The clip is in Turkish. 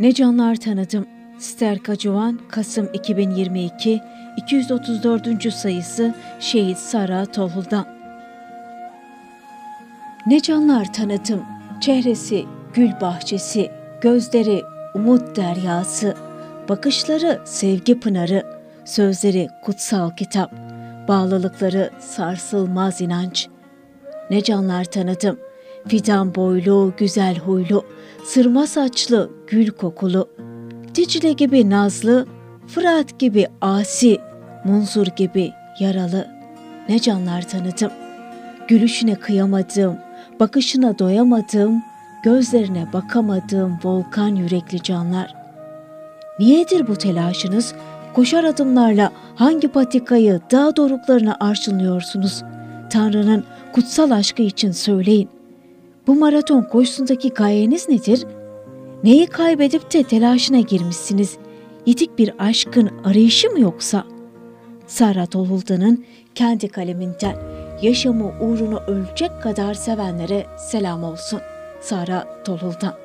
Ne canlar tanıdım. Sterka Cuvan, Kasım 2022, 234. sayısı Şehit Sara Tohul'dan. Ne canlar tanıdım. Çehresi gül bahçesi, gözleri umut deryası, bakışları sevgi pınarı, sözleri kutsal kitap, bağlılıkları sarsılmaz inanç. Ne canlar tanıdım. Fidan boylu, güzel huylu, sırma saçlı, gül kokulu. Dicle gibi nazlı, Fırat gibi asi, Munzur gibi yaralı. Ne canlar tanıdım. Gülüşüne kıyamadım, bakışına doyamadım, gözlerine bakamadığım volkan yürekli canlar. Niyedir bu telaşınız? Koşar adımlarla hangi patikayı, dağ doruklarına arşınlıyorsunuz? Tanrı'nın kutsal aşkı için söyleyin. Bu maraton koşusundaki gayeniz nedir? Neyi kaybedip de telaşına girmişsiniz? Yitik bir aşkın arayışı mı yoksa? Sara Tolhulda'nın kendi kaleminden yaşamı uğruna ölecek kadar sevenlere selam olsun. Sara Tolhulda